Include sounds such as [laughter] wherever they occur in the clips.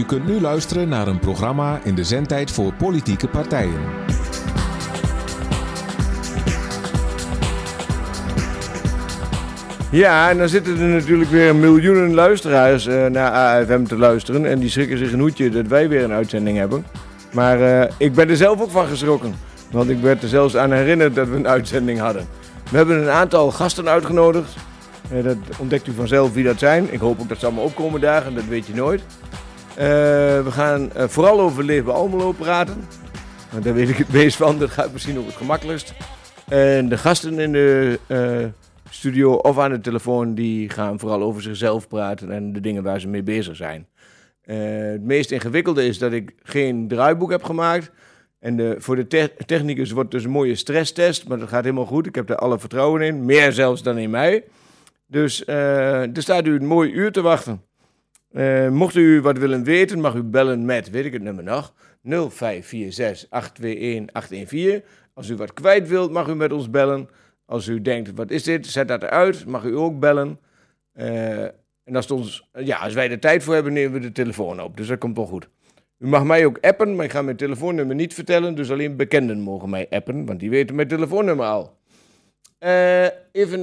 U kunt nu luisteren naar een programma in de zendtijd voor politieke partijen. Ja, en dan zitten er natuurlijk weer miljoenen luisteraars eh, naar AFM te luisteren. En die schrikken zich een hoedje dat wij weer een uitzending hebben. Maar eh, ik ben er zelf ook van geschrokken. Want ik werd er zelfs aan herinnerd dat we een uitzending hadden. We hebben een aantal gasten uitgenodigd. Eh, dat ontdekt u vanzelf wie dat zijn. Ik hoop ook dat ze allemaal opkomen dagen, dat weet je nooit. Eh, we gaan eh, vooral over Leven Almelo praten. Want daar weet ik het meest van, dat gaat misschien ook het gemakkelijkst. En de gasten in de eh, studio of aan de telefoon, die gaan vooral over zichzelf praten en de dingen waar ze mee bezig zijn. Het meest ingewikkelde is dat ik geen draaiboek heb gemaakt. En de, voor de te- technicus wordt dus een mooie stresstest, maar dat gaat helemaal goed. Ik heb er alle vertrouwen in, meer zelfs dan in mij. Dus eh, er staat u een mooi uur te wachten. Eh, mocht u wat willen weten, mag u bellen met, weet ik het nummer nog, 0546-821-814. Als u wat kwijt wilt, mag u met ons bellen. Als u denkt, wat is dit, zet dat eruit, mag u ook bellen. Eh, en als, ons, ja, als wij er tijd voor hebben, nemen we de telefoon op. Dus dat komt wel goed. U mag mij ook appen, maar ik ga mijn telefoonnummer niet vertellen. Dus alleen bekenden mogen mij appen, want die weten mijn telefoonnummer al. Eh, even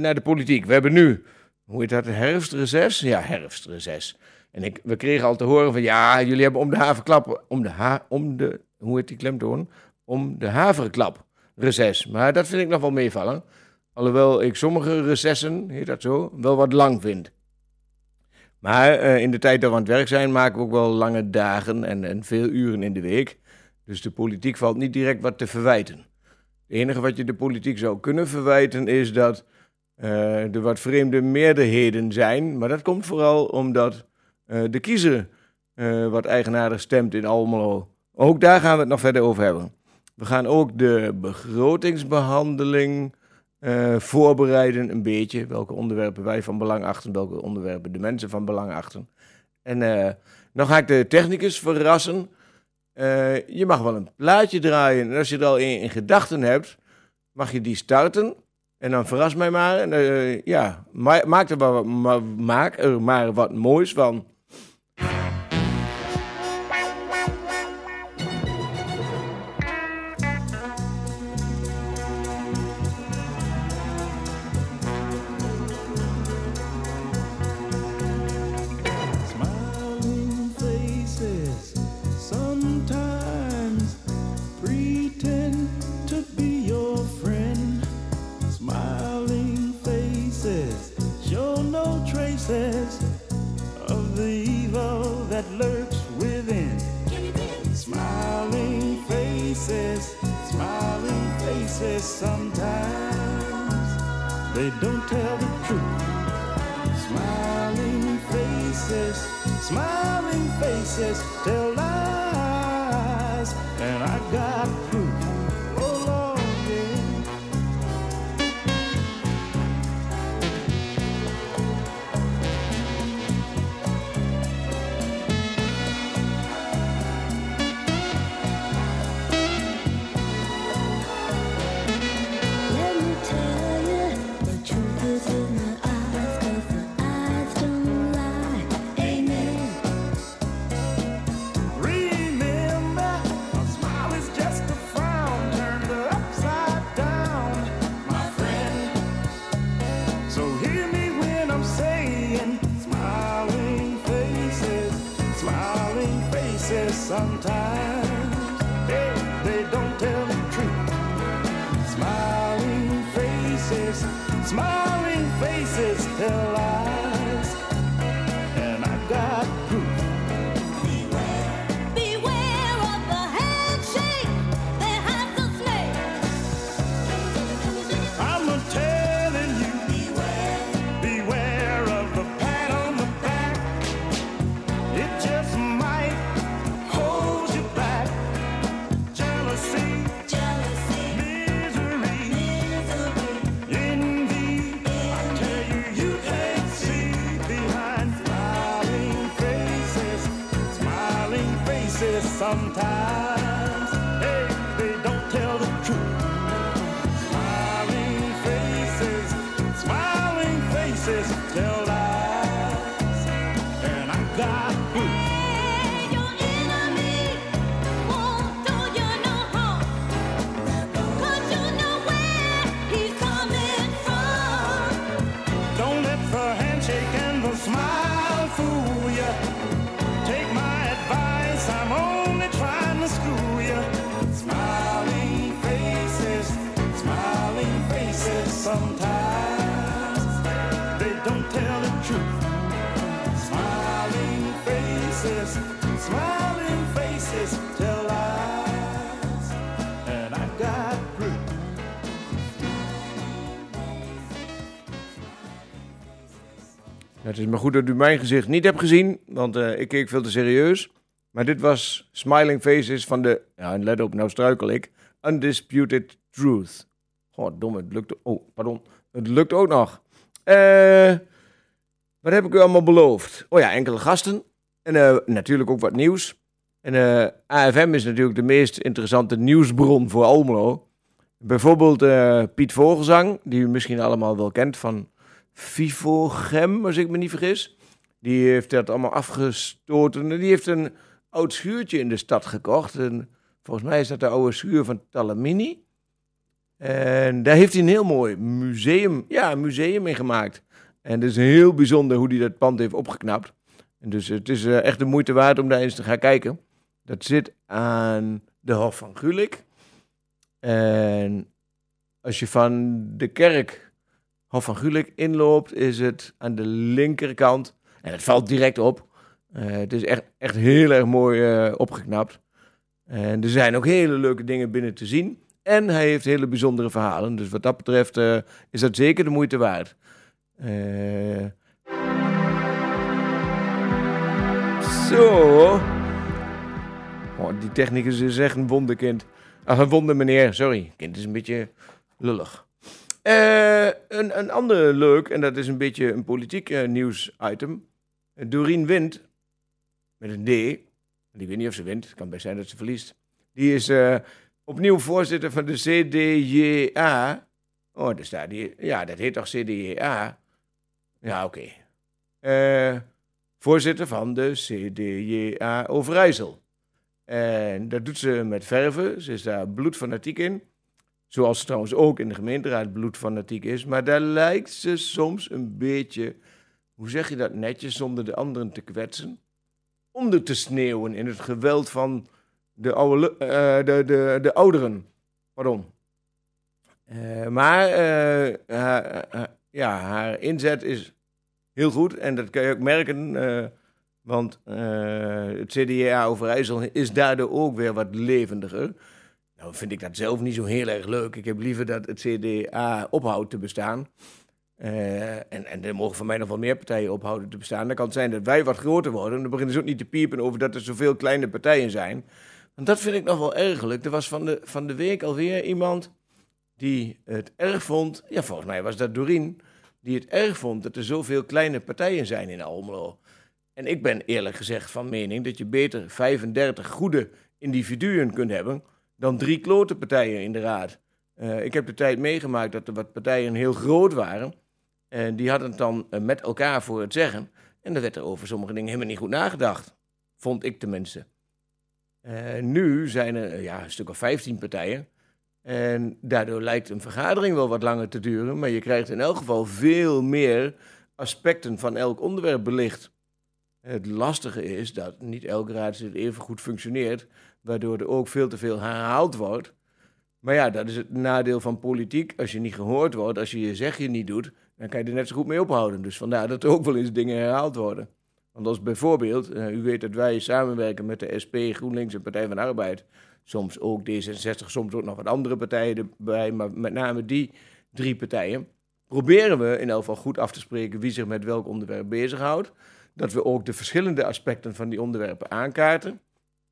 naar de politiek. We hebben nu, hoe heet dat, herfstreces? Ja, herfstreces. En ik, we kregen al te horen van, ja, jullie hebben om de haverklap, om de, om de, hoe heet die klemtoon? Om de haverklap, reces. Maar dat vind ik nog wel meevallen. Alhoewel ik sommige recessen, heet dat zo, wel wat lang vind. Maar eh, in de tijd dat we aan het werk zijn, maken we ook wel lange dagen en, en veel uren in de week. Dus de politiek valt niet direct wat te verwijten. Het enige wat je de politiek zou kunnen verwijten is dat eh, er wat vreemde meerderheden zijn. Maar dat komt vooral omdat eh, de kiezer eh, wat eigenaardig stemt in Almelo. Ook daar gaan we het nog verder over hebben. We gaan ook de begrotingsbehandeling eh, voorbereiden, een beetje. Welke onderwerpen wij van belang achten, welke onderwerpen de mensen van belang achten. En dan ga ik de technicus verrassen. Je mag wel een plaatje draaien. En als je er al in gedachten hebt, mag je die starten. En dan verras mij maar. En, eh, ja, maar, ma- maak er maar wat moois van. That lurks within. Smiling faces, smiling faces sometimes they don't tell the truth. Smiling faces, smiling faces tell lies, and I got Het is maar goed dat u mijn gezicht niet hebt gezien, want eh, ik keek veel te serieus. Maar dit was Smiling Faces van de, ja, en let op, nou struikel ik, Undisputed Truth. Goh, dom, het lukt, oh, pardon, het lukt ook nog. Eh, wat heb ik u allemaal beloofd? Oh ja, enkele gasten. En eh, natuurlijk ook wat nieuws. En eh, AFM is natuurlijk de meest interessante nieuwsbron voor Almelo. Bijvoorbeeld Piet Vogelzang, die u misschien allemaal wel kent van Vivogem, als ik me niet vergis. Die heeft dat allemaal afgestoten. En die heeft een oud schuurtje in de stad gekocht. En volgens mij is dat de oude schuur van Talamini. En daar heeft hij een heel mooi museum, ja, museum in gemaakt. En het is heel bijzonder hoe hij dat pand heeft opgeknapt. En dus het is eh, echt de moeite waard om daar eens te gaan kijken. Dat zit aan de Hof van Gulik. En als je van de kerk Hof van Gulik inloopt, is het aan de linkerkant. En het valt direct op. Eh, het is echt, echt heel erg mooi eh, opgeknapt. En er zijn ook hele leuke dingen binnen te zien. En hij heeft hele bijzondere verhalen. Dus wat dat betreft eh, is dat zeker de moeite waard. Zo. Oh, die technicus is echt een wonderkind. Een wonder meneer, sorry. Kind is een beetje lullig. Eh, een, een ander leuk, en dat is een beetje een politiek eh, nieuwsitem. Uh, Doreen Wind, met een D. Die weet niet of ze wint, het kan best zijn dat ze verliest. Die is eh, opnieuw voorzitter van de CDJA. Oh, daar staat die. Ja, dat heet toch CDJA? Ja, oké. Voorzitter van de CDJA Overijssel. En dat doet ze met verven. Ze is daar bloedfanatiek in. Zoals trouwens ook in de gemeenteraad bloedfanatiek is. Maar daar lijkt ze soms een beetje, hoe zeg je dat netjes, zonder de anderen te kwetsen, onder te sneeuwen in het geweld van de, oude, eh, de, de, de ouderen. Pardon. Eh, maar eh, haar, ja, haar inzet is heel goed. En dat kan je ook merken. want het CDA Overijssel is daardoor ook weer wat levendiger. Nou vind ik dat zelf niet zo heel erg leuk. Ik heb liever dat het CDA ophoudt te bestaan. Eh, en, en er mogen van mij nog wel meer partijen ophouden te bestaan. Dan kan het zijn dat wij wat groter worden. En dan beginnen ze ook niet te piepen over dat er zoveel kleine partijen zijn. Want dat vind ik nog wel ergerlijk. Er was van de, van de week alweer iemand die het erg vond. Ja, volgens mij was dat Doreen. Die het erg vond dat er zoveel kleine partijen zijn in Almelo. En ik ben eerlijk gezegd van mening dat je beter 35 goede individuen kunt hebben. Dan drie klote partijen in de raad. Eh, ik heb de tijd meegemaakt dat er wat partijen heel groot waren. En die hadden het dan eh, met elkaar voor het zeggen. En dan werd er over sommige dingen helemaal niet goed nagedacht. Vond ik tenminste. Eh, nu zijn er eh, ja, een stuk of 15 partijen. En daardoor lijkt een vergadering wel wat langer te duren. Maar je krijgt in elk geval veel meer aspecten van elk onderwerp belicht. Het lastige is dat niet elk raadslid even goed functioneert. Waardoor er ook veel te veel herhaald wordt. Maar ja, dat is het nadeel van politiek. Als je niet gehoord wordt, als je je zegje niet doet, dan kan je er net zo goed mee ophouden. Dus vandaar dat er ook wel eens dingen herhaald worden. Want als bijvoorbeeld, eh, u weet dat wij samenwerken met de SP, GroenLinks en Partij van Arbeid. Soms ook D66, soms ook nog wat andere partijen erbij, maar met name die drie partijen. Proberen we in elk geval goed af te spreken wie zich met welk onderwerp bezighoudt. Dat we ook de verschillende aspecten van die onderwerpen aankaarten.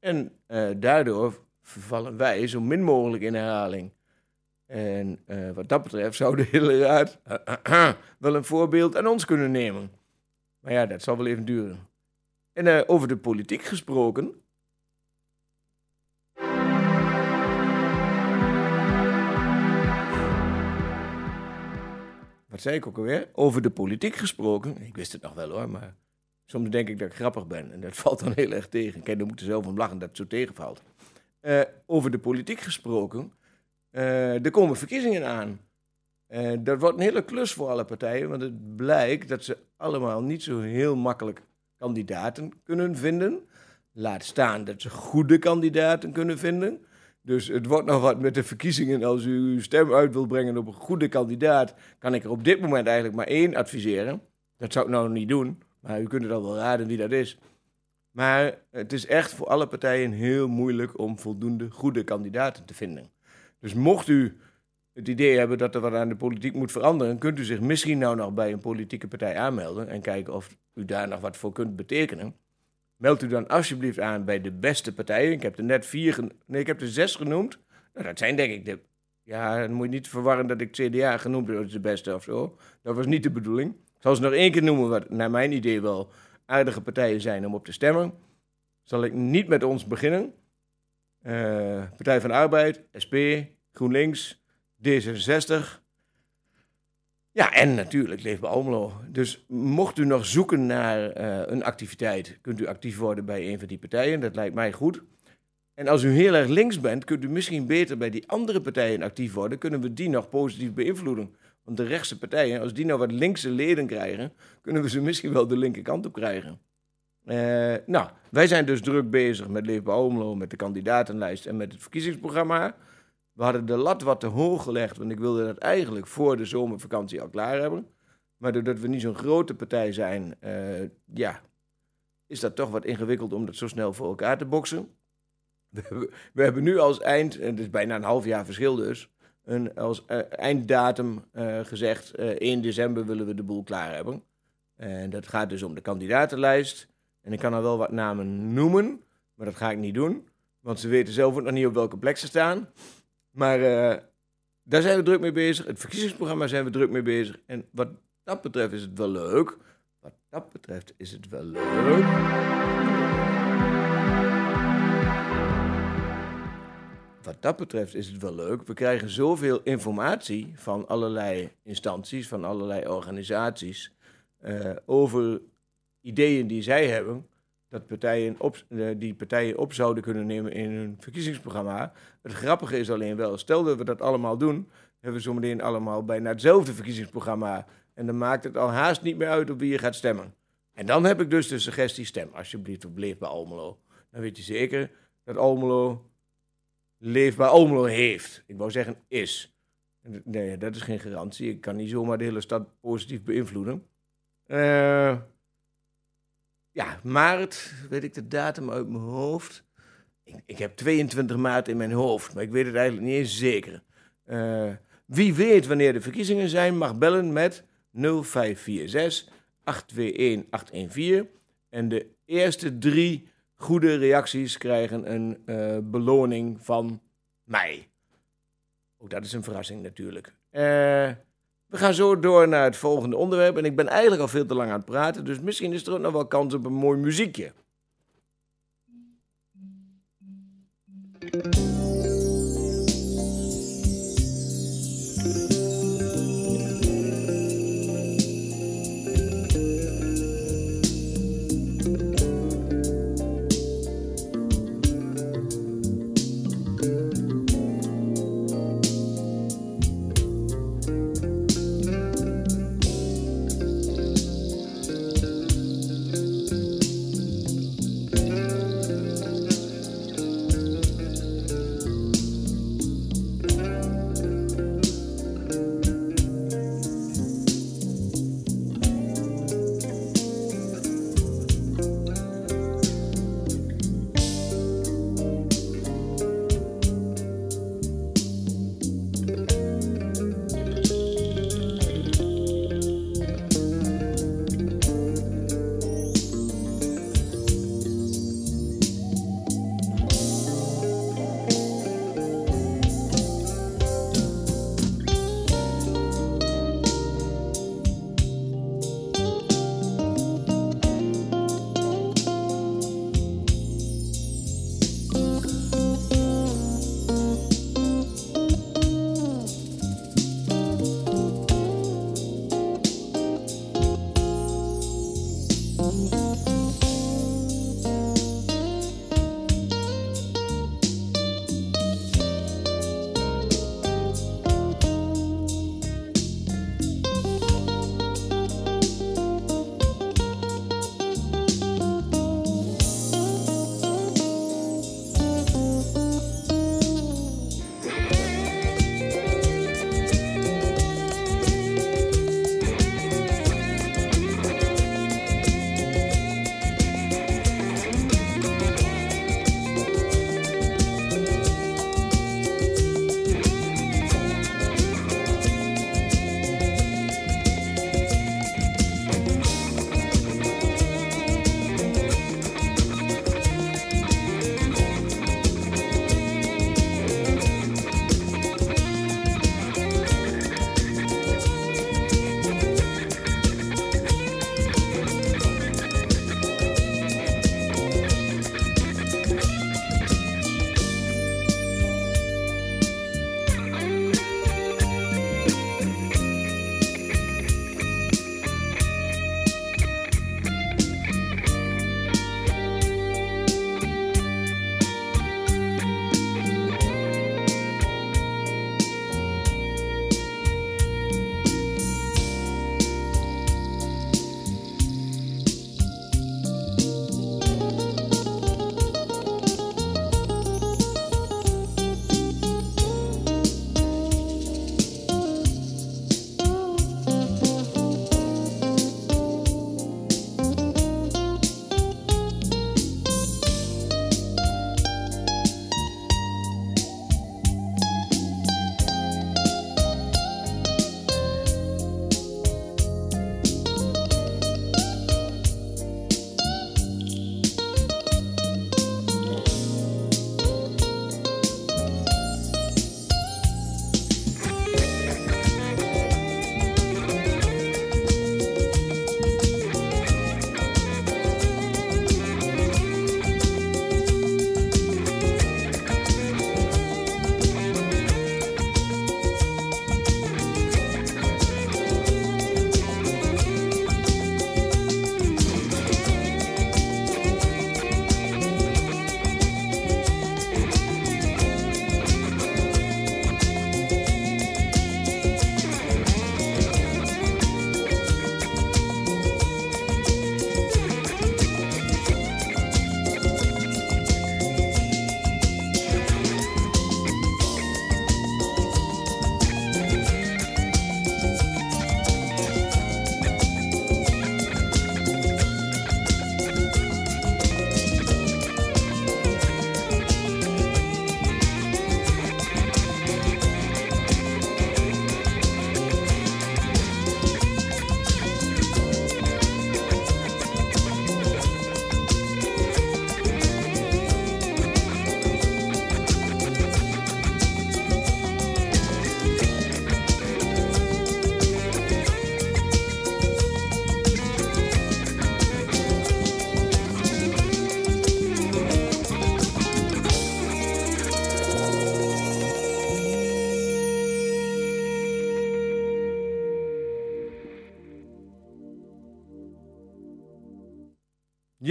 En eh, daardoor vervallen wij zo min mogelijk in herhaling. En eh, wat dat betreft zou de hele raad [clears throat] wel een voorbeeld aan ons kunnen nemen. Maar ja, dat zal wel even duren. En eh, over de politiek gesproken. Wat zei ik ook alweer? Over de politiek gesproken. Ik wist het nog wel hoor, maar soms denk ik dat ik grappig ben. En dat [laughs] valt dan heel erg tegen. Kijk, dan moet er zelf om lachen dat het zo tegenvalt. Eh, over de politiek gesproken. eh, er komen verkiezingen aan. Eh, dat wordt een hele klus voor alle partijen, want het blijkt dat ze allemaal niet zo heel makkelijk kandidaten kunnen vinden. Laat staan dat ze goede kandidaten kunnen vinden. Dus het wordt nog wat met de verkiezingen. Als u uw stem uit wil brengen op een goede kandidaat, kan ik er op dit moment eigenlijk maar één adviseren. Dat zou ik nou niet doen, maar u kunt het al wel raden wie dat is. Maar het is echt voor alle partijen heel moeilijk om voldoende goede kandidaten te vinden. Dus mocht u het idee hebben dat er wat aan de politiek moet veranderen, kunt u zich misschien nou nog bij een politieke partij aanmelden en kijken of u daar nog wat voor kunt betekenen. Meld u dan alsjeblieft aan bij de beste partijen. Ik heb er net vier, nee, ik heb er zes genoemd. Nou, dat zijn denk ik de. Ja, dan moet je niet verwarren dat ik CDA genoemd heb als de beste of zo. Dat was niet de bedoeling. Zal ze nog één keer noemen, wat naar mijn idee wel aardige partijen zijn om op te stemmen. Zal ik niet met ons beginnen. Eh, Partij van de Arbeid, SP, GroenLinks, D66. Ja, en natuurlijk Leefbaar Almelo. Dus mocht u nog zoeken naar eh, een activiteit, kunt u actief worden bij een van die partijen. Dat lijkt mij goed. En als u heel erg links bent, kunt u misschien beter bij die andere partijen actief worden. Kunnen we die nog positief beïnvloeden? Want de rechtse partijen, als die nou wat linkse leden krijgen, kunnen we ze misschien wel de linkerkant op krijgen. Eh, nou, wij zijn dus druk bezig met Leefbaar Almelo, met de kandidatenlijst en met het verkiezingsprogramma. We hadden de lat wat te hoog gelegd, want ik wilde dat eigenlijk voor de zomervakantie al klaar hebben. Maar doordat we niet zo'n grote partij zijn, eh, ja, is dat toch wat ingewikkeld om dat zo snel voor elkaar te boksen. [laughs] We hebben nu als eind, en het is bijna een half jaar verschil dus, een, als eh, einddatum eh, gezegd, eh 1 december willen we de boel klaar hebben. En dat gaat dus om de kandidatenlijst. En ik kan al wel wat namen noemen, maar dat ga ik niet doen. Want ze weten zelf ook nog niet op welke plek ze staan. Maar eh, daar zijn we druk mee bezig. Het verkiezingsprogramma zijn we druk mee bezig. En wat dat betreft is het wel leuk. Wat dat betreft is het wel leuk. Wat dat betreft is het wel leuk. We krijgen zoveel informatie van allerlei instanties, van allerlei organisaties. eh, over ideeën die zij hebben. Dat partijen op, eh, die partijen op zouden kunnen nemen in hun verkiezingsprogramma. Het grappige is alleen wel, stel dat we dat allemaal doen, hebben we zometeen allemaal bijna hetzelfde verkiezingsprogramma. En dan maakt het al haast niet meer uit op wie je gaat stemmen. En dan heb ik dus de suggestie: stem alsjeblieft op Leefbaar Almelo. Dan weet je zeker dat Almelo Leefbaar Almelo heeft. Ik wou zeggen is. Nee, dat is geen garantie. Ik kan niet zomaar de hele stad positief beïnvloeden. Eh, ja, maart, weet ik de datum uit mijn hoofd. Ik, ik heb 22 maart in mijn hoofd, maar ik weet het eigenlijk niet eens zeker. Eh, wie weet wanneer de verkiezingen zijn, mag bellen met 0546 821 814. En de eerste drie goede reacties krijgen een eh, beloning van mij. Ook dat is een verrassing natuurlijk. Eh, we gaan zo door naar het volgende onderwerp. En ik ben eigenlijk al veel te lang aan het praten, dus misschien is er ook nog wel kans op een mooi muziekje.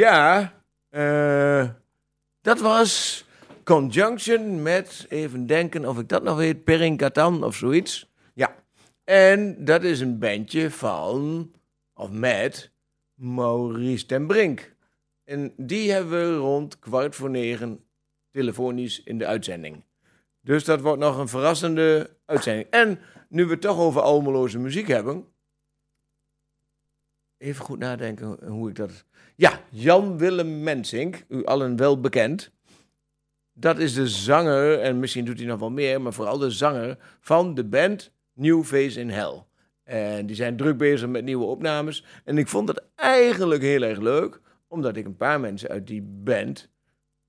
Ja, eh, dat was Conjunction met, even denken of ik dat nog weet, Perinkatan of zoiets. Ja, en dat is een bandje van, of met, Maurice ten Brink. En die hebben we rond kwart voor negen telefonisch in de uitzending. Dus dat wordt nog een verrassende uitzending. En nu we het toch over Almeloze muziek hebben. Even goed nadenken hoe ik dat. Ja, Jan Willem Mensink, u allen wel bekend. Dat is de zanger, en misschien doet hij nog wel meer, maar vooral de zanger van de band New Face in Hell. En die zijn druk bezig met nieuwe opnames. En ik vond het eigenlijk heel erg leuk, omdat ik een paar mensen uit die band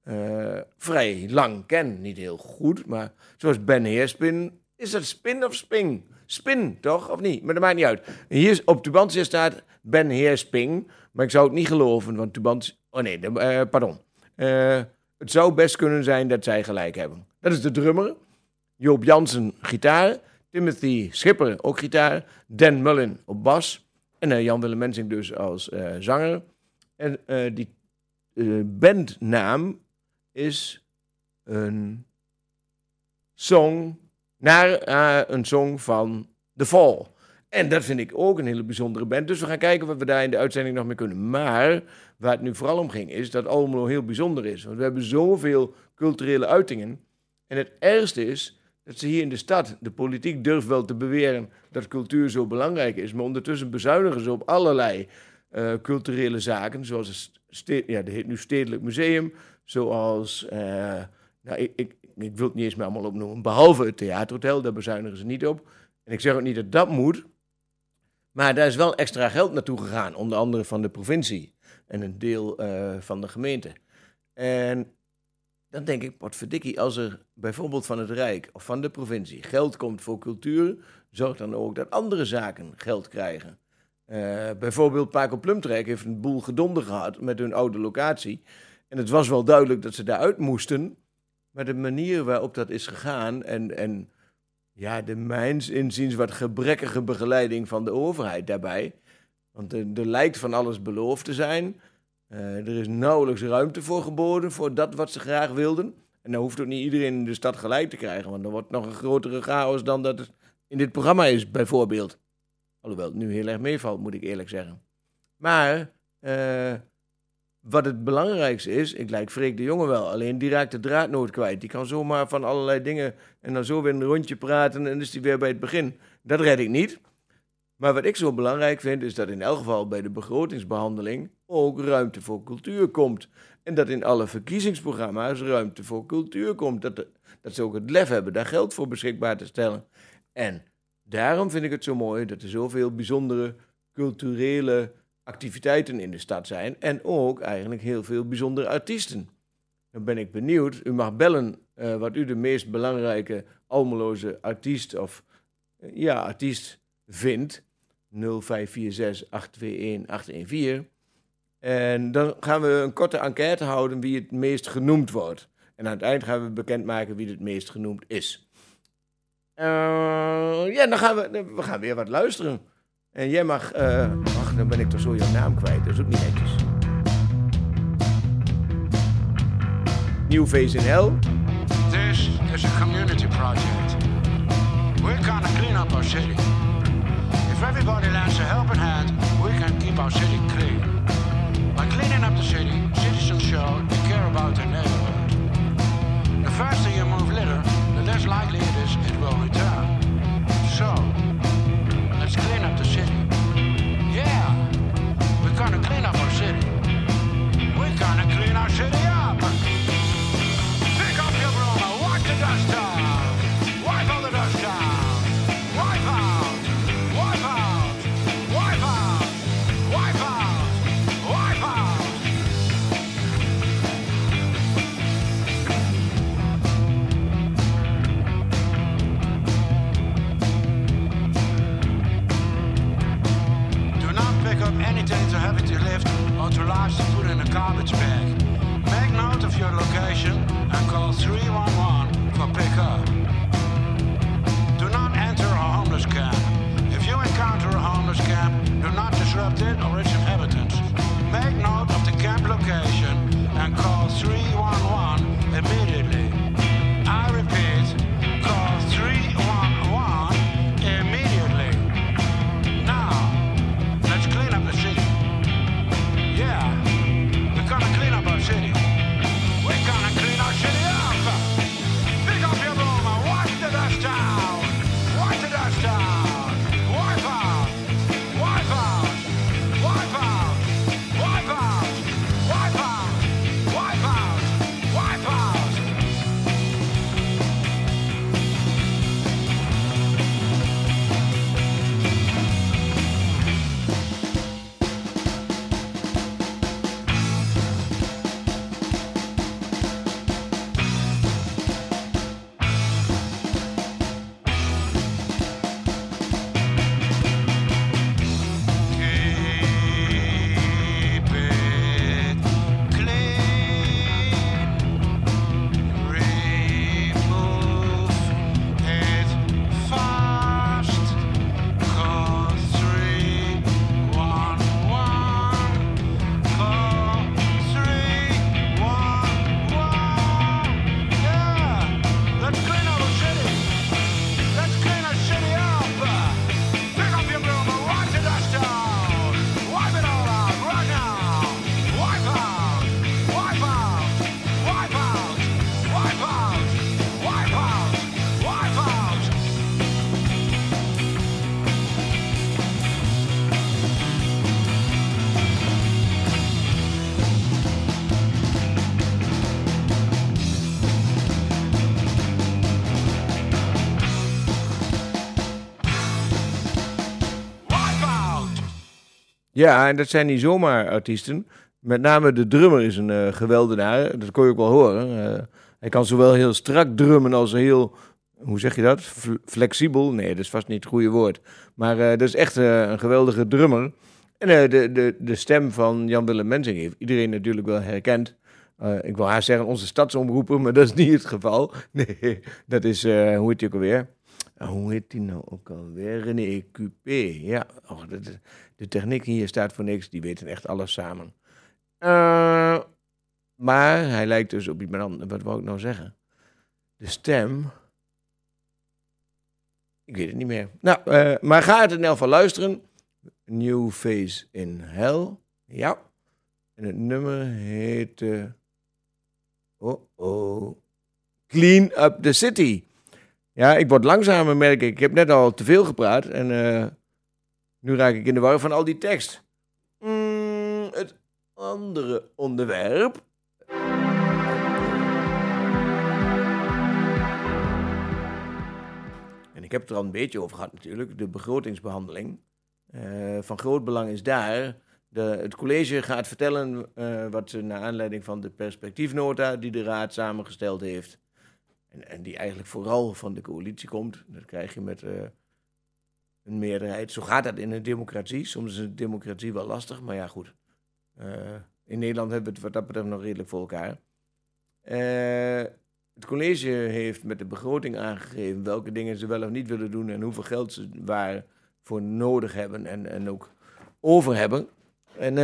eh, vrij lang ken. Niet heel goed, maar zoals Ben Heerspin. Is dat Spin of Sping? Spin, toch? Of niet? Maar dat maakt niet uit. Hier op Tubantia staat Ben Heersping. Maar ik zou het niet geloven, want Tubantia... Oh nee, eh, pardon. Eh, het zou best kunnen zijn dat zij gelijk hebben. Dat is de drummer. Joop Jansen, gitaar. Timothy Schipper, ook gitaar. Dan Mullen op bas. En eh, Jan Willem Mensing dus als zanger. En die bandnaam is een song naar eh, een song van The Fall. En dat vind ik ook een hele bijzondere band. Dus we gaan kijken wat we daar in de uitzending nog mee kunnen. Maar waar het nu vooral om ging, is dat Almelo heel bijzonder is. Want we hebben zoveel culturele uitingen. En het ergste is dat ze hier in de stad, de politiek durft wel te beweren dat cultuur zo belangrijk is. Maar ondertussen bezuinigen ze op allerlei eh, culturele zaken. Zoals het, ja, nu Stedelijk Museum. Zoals, eh, nou, ik, ik, ik wil het niet eens meer allemaal opnoemen. Behalve het Theaterhotel, daar bezuinigen ze niet op. En ik zeg ook niet dat dat moet. Maar daar is wel extra geld naartoe gegaan. Onder andere van de provincie. En een deel eh, van de gemeente. En dan denk ik, potverdikkie, als er bijvoorbeeld van het Rijk of van de provincie geld komt voor cultuur, zorg dan ook dat andere zaken geld krijgen. Eh, bijvoorbeeld Paco Plumtrek heeft een boel gedonder gehad met hun oude locatie. En het was wel duidelijk dat ze daaruit moesten. Maar de manier waarop dat is gegaan en, en ja, de mijns inziens wat gebrekkige begeleiding van de overheid daarbij. Want er, lijkt van alles beloofd te zijn. Eh, er is nauwelijks ruimte voor geboden voor dat wat ze graag wilden. En dan hoeft ook niet iedereen in de stad gelijk te krijgen, want dan wordt nog een grotere chaos dan dat het in dit programma is, bijvoorbeeld. Alhoewel het nu heel erg meevalt, moet ik eerlijk zeggen. Maar eh, wat het belangrijkste is, ik lijk Freek de Jonge wel, alleen die raakt de draad nooit kwijt. Die kan zomaar van allerlei dingen en dan zo weer een rondje praten en is die weer bij het begin. Dat red ik niet. Maar wat ik zo belangrijk vind, is dat in elk geval bij de begrotingsbehandeling ook ruimte voor cultuur komt. En dat in alle verkiezingsprogramma's ruimte voor cultuur komt. Dat, dat ze ook het lef hebben daar geld voor beschikbaar te stellen. En daarom vind ik het zo mooi dat er zoveel bijzondere culturele activiteiten in de stad zijn. En ook eigenlijk heel veel bijzondere artiesten. Dan ben ik benieuwd. U mag bellen eh, wat u de meest belangrijke Almeloze artiest of eh, ja, artiest vindt. 0546 821 814. En dan gaan we een korte enquête houden wie het meest genoemd wordt. En aan het eind gaan we bekendmaken wie het meest genoemd is. Eh, ja, dan gaan we, we gaan weer wat luisteren. En jij mag, eh ach, dan ben ik toch zo jouw naam kwijt. Dat is ook niet netjes. New Face in Hell. This is a community project. We're gonna clean up our city. If everybody lends a helping hand, we can keep our city clean. By cleaning up the city, citizens show they care about their neighborhood. The faster you move litter, the less likely it is it will Ja, en dat zijn niet zomaar artiesten. Met name de drummer is een eh geweldenaar. Dat kon je ook wel horen. Eh, hij kan zowel heel strak drummen als heel, hoe zeg je dat? Flexibel? Nee, dat is vast niet het goede woord. Maar eh, dat is echt een geweldige drummer. En de, de, de stem van Jan-Willem Mensing heeft iedereen natuurlijk wel herkend. Ik wil haar zeggen onze stadsomroeper, maar dat is niet het geval. [laughs] Nee, dat is, hoe heet die ook alweer? Hoe heet die nou ook alweer? René QP. Ja, och, de, de, techniek hier staat voor niks. Die weten echt alles samen. Eh, maar hij lijkt dus op iemand anders. Wat wou ik nou zeggen? De stem. Ik weet het niet meer. Nou, eh, maar ga het in elk geval luisteren. New Face in Hell. Ja. En het nummer heet. eh, oh oh. Clean Up the City. Ja, ik word langzamer, merk ik. Ik heb net al te veel gepraat. En eh, nu raak ik in de war van al die tekst. Mm, het andere onderwerp. En ik heb het er al een beetje over gehad natuurlijk. De begrotingsbehandeling. Eh, van groot belang is daar. De, het college gaat vertellen eh, wat ze naar aanleiding van de perspectiefnota die de raad samengesteld heeft. En, en die eigenlijk vooral van de coalitie komt. Dat krijg je met eh, een meerderheid. Zo gaat dat in een democratie. Soms is een democratie wel lastig, maar ja, goed. Eh, in Nederland hebben we het wat dat betreft nog redelijk voor elkaar. Eh, het college heeft met de begroting aangegeven welke dingen ze wel of niet willen doen en hoeveel geld ze waarvoor nodig hebben en, en ook over hebben. En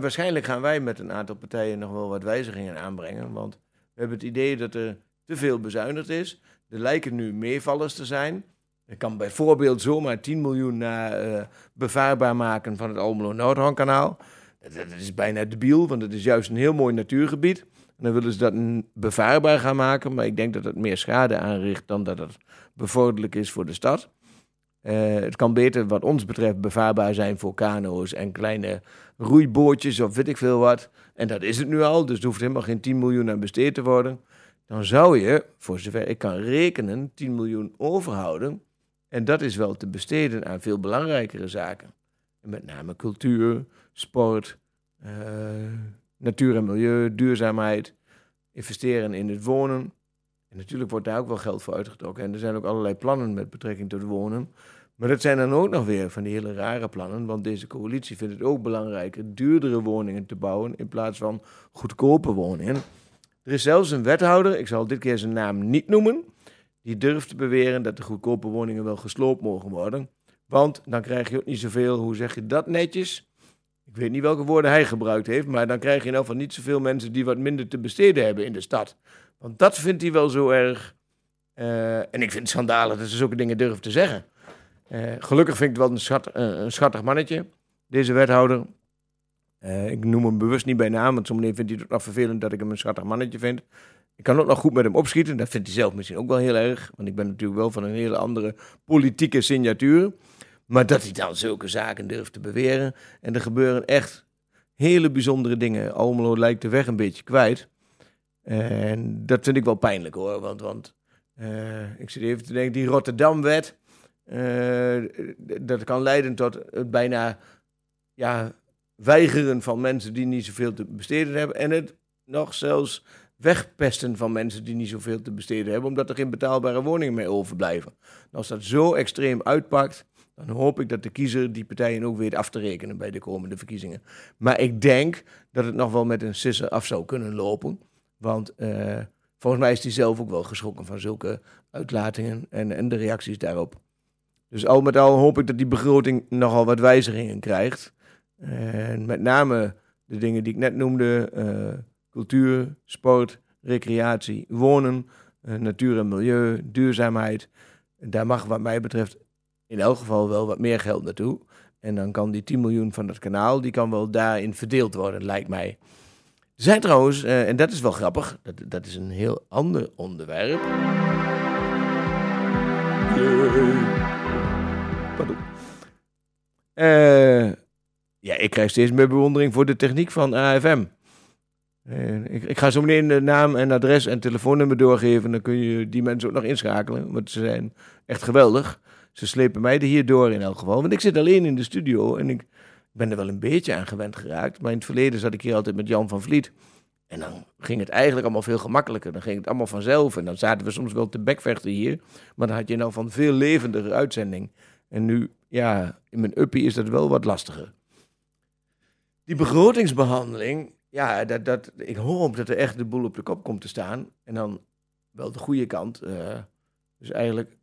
waarschijnlijk gaan wij met een aantal partijen nog wel wat wijzigingen aanbrengen, want we hebben het idee dat er te veel bezuinigd is. Er lijken nu meevallers te zijn. Er kan bijvoorbeeld zomaar 10 miljoen naar eh, bevaarbaar maken van het Almelo-Noordhornkanaal. Dat, dat is bijna debiel, want het is juist een heel mooi natuurgebied. En dan willen ze dat bevaarbaar gaan maken, maar ik denk dat het meer schade aanricht dan dat het bevorderlijk is voor de stad. Eh, het kan beter, wat ons betreft, bevaarbaar zijn voor kano's en kleine roeibootjes of weet ik veel wat. En dat is het nu al, dus er hoeft helemaal geen 10 miljoen aan besteed te worden. Dan zou je, voor zover ik kan rekenen, 10 miljoen overhouden. En dat is wel te besteden aan veel belangrijkere zaken. En met name cultuur, sport, eh, natuur en milieu, duurzaamheid, investeren in het wonen. En natuurlijk wordt daar ook wel geld voor uitgetrokken. En er zijn ook allerlei plannen met betrekking tot wonen. Maar dat zijn dan ook nog weer van die hele rare plannen. Want deze coalitie vindt het ook belangrijker duurdere woningen te bouwen in plaats van goedkope woningen. Er is zelfs een wethouder, ik zal dit keer zijn naam niet noemen, die durft te beweren dat de goedkope woningen wel gesloopt mogen worden. Want dan krijg je ook niet zoveel, hoe zeg je dat netjes? Ik weet niet welke woorden hij gebruikt heeft, maar dan krijg je in elk geval niet zoveel mensen die wat minder te besteden hebben in de stad. Want dat vindt hij wel zo erg. eh, en ik vind het schandalig dat ze zulke dingen durven te zeggen. Eh, gelukkig vind ik het wel een, schat, eh, een schattig mannetje, deze wethouder. Eh, ik noem hem bewust niet bij naam, want sommige vindt hij het nog vervelend dat ik hem een schattig mannetje vind. Ik kan ook nog goed met hem opschieten, dat vindt hij zelf misschien ook wel heel erg. Want ik ben natuurlijk wel van een hele andere politieke signatuur. Maar dat hij dan zulke zaken durft te beweren. En er gebeuren echt hele bijzondere dingen. Almelo lijkt de weg een beetje kwijt. En dat vind ik wel pijnlijk hoor. Want, want eh, ik zit even te denken, die Rotterdam-wet. eh, dat kan leiden tot bijna ja, weigeren van mensen die niet zoveel te besteden hebben. En het nog zelfs wegpesten van mensen die niet zoveel te besteden hebben. Omdat er geen betaalbare woningen meer overblijven. En als dat zo extreem uitpakt. Dan hoop ik dat de kiezer die partijen ook weet af te rekenen bij de komende verkiezingen. Maar ik denk dat het nog wel met een sisser af zou kunnen lopen. Want eh, volgens mij is hij zelf ook wel geschrokken van zulke uitlatingen en, en de reacties daarop. Dus al met al hoop ik dat die begroting nogal wat wijzigingen krijgt. En met name de dingen die ik net noemde: eh, cultuur, sport, recreatie, wonen, eh, natuur en milieu, duurzaamheid. Daar mag, wat mij betreft, in elk geval wel wat meer geld naartoe. En dan kan die 10 miljoen van dat kanaal, die kan wel daarin verdeeld worden, lijkt mij. Er zijn trouwens, eh, en dat is wel grappig, dat, dat is een heel ander onderwerp. Pardon. Eh, ja, ik krijg steeds meer bewondering voor de techniek van AFM. Eh, ik, ik ga zo meteen de naam en adres en telefoonnummer doorgeven. Dan kun je die mensen ook nog inschakelen. Want ze zijn echt geweldig. Ze slepen mij er hier door in elk geval. Want ik zit alleen in de studio en ik, ben er wel een beetje aan gewend geraakt. Maar in het verleden zat ik hier altijd met Jan van Vliet. En dan ging het eigenlijk allemaal veel gemakkelijker. Dan ging het allemaal vanzelf. En dan zaten we soms wel te bekvechten hier. Maar dan had je nou van veel levendige uitzending. En nu, ja, in mijn uppie is dat wel wat lastiger. Die begrotingsbehandeling, ja, dat, dat, ik hoop dat er echt de boel op de kop komt te staan. En dan wel de goede kant. eh, dus eigenlijk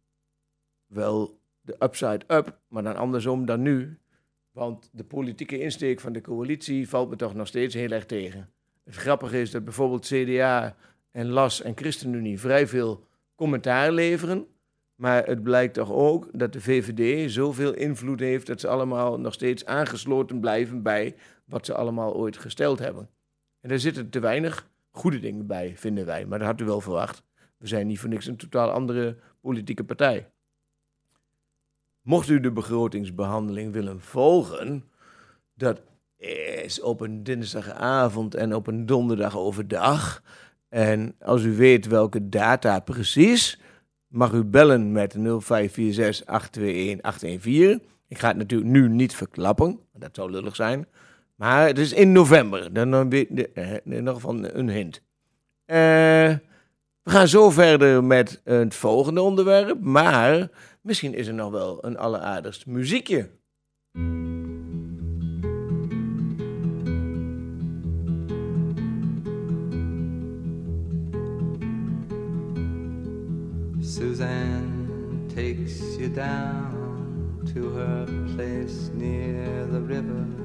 wel de upside up, maar dan andersom dan nu. Want de politieke insteek van de coalitie valt me toch nog steeds heel erg tegen. Het grappige is dat bijvoorbeeld CDA en LAS en ChristenUnie vrij veel commentaar leveren. Maar het blijkt toch ook dat de VVD zoveel invloed heeft dat ze allemaal nog steeds aangesloten blijven bij wat ze allemaal ooit gesteld hebben. En daar zitten te weinig goede dingen bij, vinden wij. Maar dat had u wel verwacht. We zijn niet voor niks een totaal andere politieke partij. Mocht u de begrotingsbehandeling willen volgen, dat is op een dinsdagavond en op een donderdag overdag. En als u weet welke data precies, mag u bellen met 0546 821 814. Ik ga het natuurlijk nu niet verklappen, dat zou lullig zijn. Maar het is in november. Dan eh, in ieder geval een hint. Eh, we gaan zo verder met het volgende onderwerp. Maar misschien is er nog wel een alleraardigst muziekje. Suzanne takes you down to her place near the river.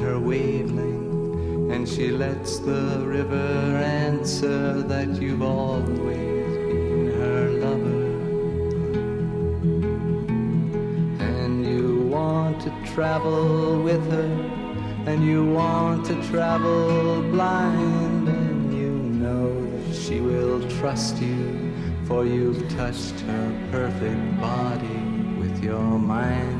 her wavelength. And she lets the river answer that you've always been her lover. And you want to travel with her, and you want to travel blind, and you know that she will trust you, for you've touched her perfect body with your mind.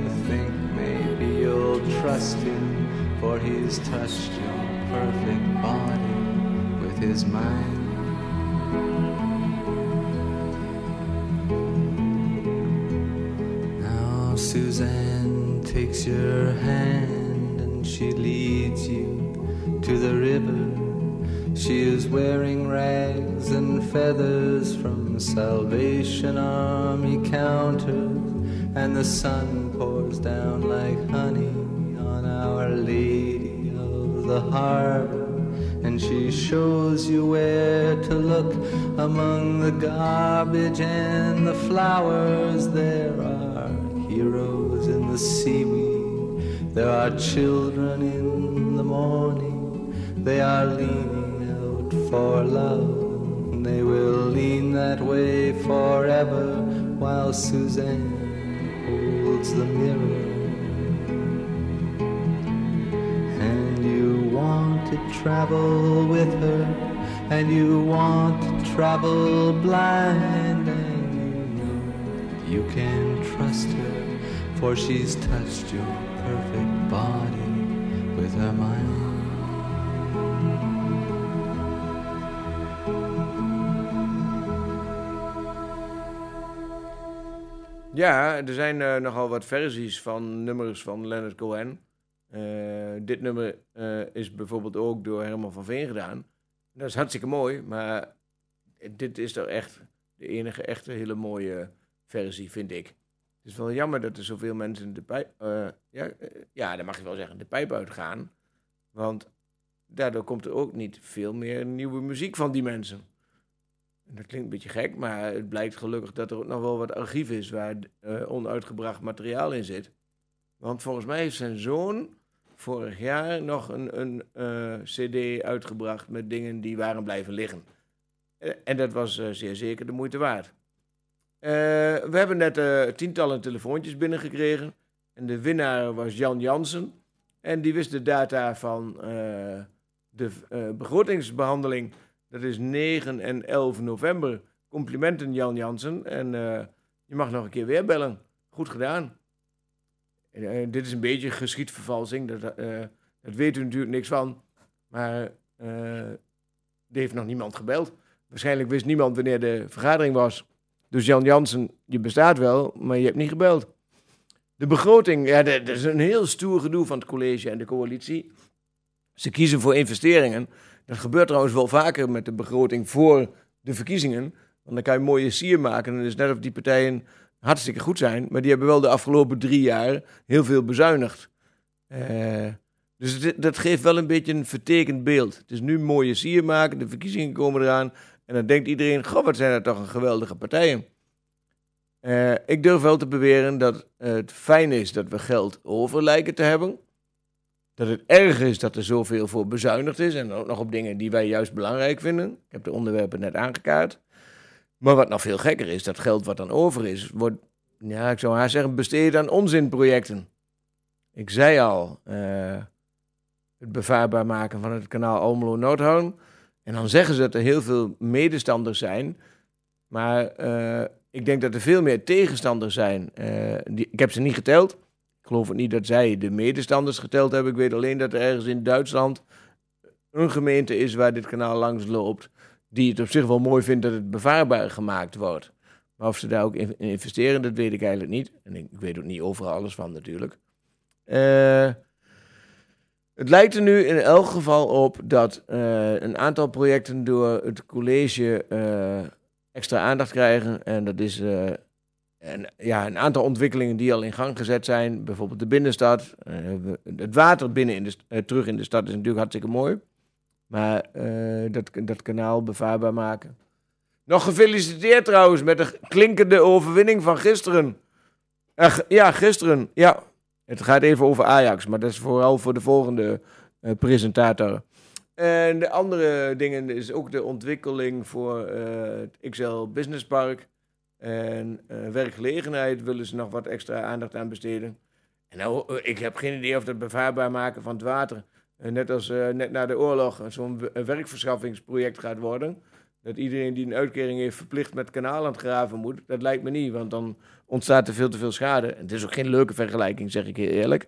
trust him, for he's touched your perfect body with his mind. Now Suzanne takes your hand and she leads you to the river. She is wearing rags and feathers from Salvation Army counters, and the sun pours down like honey the Harbor. And she shows you where to look among the garbage and the flowers. There are heroes in the seaweed, there are children in the morning, they are leaning out for love. They will lean that way forever while Suzanne holds the mirror. Want to travel with her, and you want to travel blind, and you know You can trust her, for she's touched your perfect body with her mind. Ja, er zijn eh, nogal wat versies van nummers van Leonard Cohen. Eh, dit nummer eh, is bijvoorbeeld ook door Herman van Veen gedaan. Dat is hartstikke mooi, maar dit is toch echt de enige echte hele mooie versie, vind ik. Het is wel jammer dat er zoveel mensen de pijp, eh, ja, ja, dat mag je wel zeggen, de pijp uitgaan. Want daardoor komt er ook niet veel meer nieuwe muziek van die mensen. En dat klinkt een beetje gek, maar het blijkt gelukkig dat er ook nog wel wat archief is waar onuitgebracht materiaal in zit. Want volgens mij heeft zijn zoon vorig jaar nog een, een eh, CD uitgebracht met dingen die waren blijven liggen. Eh, en dat was eh, zeer zeker de moeite waard. We hebben net tientallen telefoontjes binnengekregen. En de winnaar was Jan Jansen. En die wist de data van de eh, begrotingsbehandeling. Dat is 9 en 11 november. Complimenten Jan Jansen. En je mag nog een keer weer bellen. Goed gedaan. Eh, dit is een beetje geschiedvervalsing. Dat, eh dat weet u natuurlijk niks van. Maar eh, er heeft nog niemand gebeld. Waarschijnlijk wist niemand wanneer de vergadering was. Dus Jan Jansen, je bestaat wel, maar je hebt niet gebeld. De begroting, ja, dat is een heel stoer gedoe van het college en de coalitie. Ze kiezen voor investeringen. Dat gebeurt trouwens wel vaker met de begroting voor de verkiezingen. Want dan kan je mooie sier maken. En het is net of die partijen hartstikke goed zijn. Maar die hebben wel de afgelopen drie jaar heel veel bezuinigd. Eh, dus dat geeft wel een beetje een vertekend beeld. Het is nu mooie sier maken, de verkiezingen komen eraan. En dan denkt iedereen, goh, wat zijn dat toch een geweldige partijen. Eh, ik durf wel te beweren dat het fijn is dat we geld over lijken te hebben. Dat het erg is dat er zoveel voor bezuinigd is. En ook nog op dingen die wij juist belangrijk vinden. Ik heb de onderwerpen net aangekaart. Maar wat nog veel gekker is, dat geld wat dan over is, wordt, ja, ik zou haast zeggen, besteed aan onzinprojecten. Ik zei al, eh, het bevaarbaar maken van het kanaal Almelo-Noordhoorn. En dan zeggen ze dat er heel veel medestanders zijn. Maar eh, ik denk dat er veel meer tegenstanders zijn. Eh, die, ik heb ze niet geteld. Ik geloof ook niet dat zij de medestanders geteld hebben. Ik weet alleen dat er ergens in Duitsland een gemeente is waar dit kanaal langs loopt. Die het op zich wel mooi vindt dat het bevaarbaar gemaakt wordt. Maar of ze daar ook in in investeren, dat weet ik eigenlijk niet. En ik, weet ook niet overal alles van natuurlijk. Eh, het lijkt er nu in elk geval op dat eh, een aantal projecten door het college eh, extra aandacht krijgen. En dat is een, ja, een aantal ontwikkelingen die al in gang gezet zijn. Bijvoorbeeld de binnenstad. Het water binnen in de, terug in de stad is natuurlijk hartstikke mooi. Maar eh, dat, dat kanaal bevaarbaar maken. Nog gefeliciteerd trouwens met de klinkende overwinning van gisteren. Eh, ja, gisteren. Ja, het gaat even over Ajax, maar dat is vooral voor de volgende eh, presentator. En de andere dingen is ook de ontwikkeling voor het XL Business Park. En werkgelegenheid willen ze nog wat extra aandacht aan besteden. En nou, ik heb geen idee of dat bevaarbaar maken van het water, net als eh, net na de oorlog, eh, zo'n werkverschaffingsproject gaat worden. Dat iedereen die een uitkering heeft verplicht met kanaal aan het graven moet. Dat lijkt me niet, want dan ontstaat er veel te veel schade. En het is ook geen leuke vergelijking, zeg ik heel eerlijk.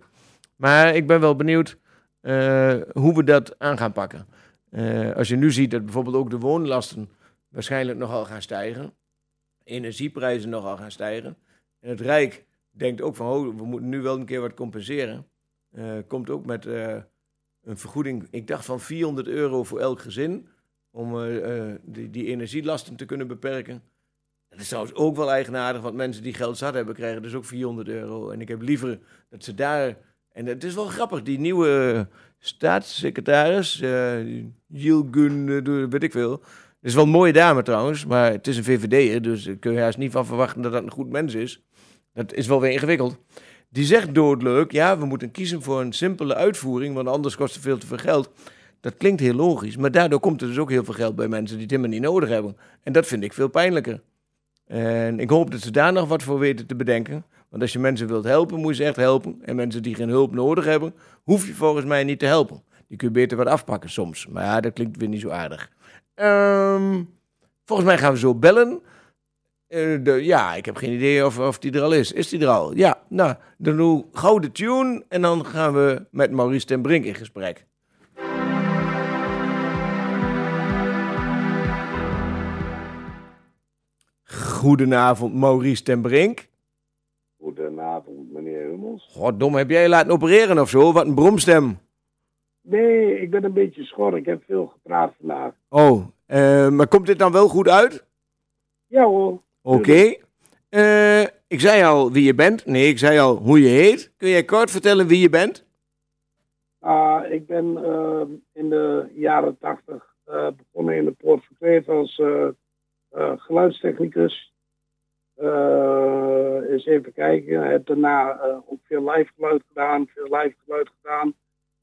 Maar ik ben wel benieuwd eh, hoe we dat aan gaan pakken. Eh, als je nu ziet dat bijvoorbeeld ook de woonlasten waarschijnlijk nogal gaan stijgen. Energieprijzen nogal gaan stijgen. En het Rijk denkt ook van, we moeten nu wel een keer wat compenseren. Eh, komt ook met eh, een vergoeding, ik dacht van 400 euro voor elk gezin. Om eh, eh, die, die energielasten te kunnen beperken. Dat is trouwens ook wel eigenaardig, want mensen die geld zat hebben, krijgen dus ook 400 euro. En ik heb liever dat ze daar. En het is wel grappig, die nieuwe staatssecretaris, eh Yilgun, eh, weet ik veel. Het is wel een mooie dame trouwens, maar het is een VVD'er, dus daar kun je haast niet van verwachten dat dat een goed mens is. Dat is wel weer ingewikkeld. Die zegt doodleuk, ja, we moeten kiezen voor een simpele uitvoering, want anders kost het veel te veel geld. Dat klinkt heel logisch, maar daardoor komt er dus ook heel veel geld bij mensen die het helemaal niet nodig hebben. En dat vind ik veel pijnlijker. En ik hoop dat ze daar nog wat voor weten te bedenken. Want als je mensen wilt helpen, moet je ze echt helpen. En mensen die geen hulp nodig hebben, hoef je volgens mij niet te helpen. Die kun je beter wat afpakken soms. Maar ja, dat klinkt weer niet zo aardig. Ehm, volgens mij gaan we zo bellen. Eh, de, ja, ik heb geen idee of, of die er al is. Is die er al? Ja, nou, dan doe gauw de tune en dan gaan we met Maurice ten Brink in gesprek. Goedenavond, Maurice ten Brink. Goedenavond, meneer Hummels. Goddom, heb jij je laten opereren of zo? Wat een bromstem. Nee, ik ben een beetje schor. Ik heb veel gepraat vandaag. Oh, eh, maar komt dit dan wel goed uit? Ja hoor. Oké. Eh, ik zei al wie je bent. Nee, ik zei al hoe je heet. Kun jij kort vertellen wie je bent? Ah, ik ben eh, in de jaren tachtig eh, begonnen in de Poort van Kleef als geluidstechnicus. Eens even kijken. Heb daarna ook veel live geluid gedaan. Veel live geluid gedaan.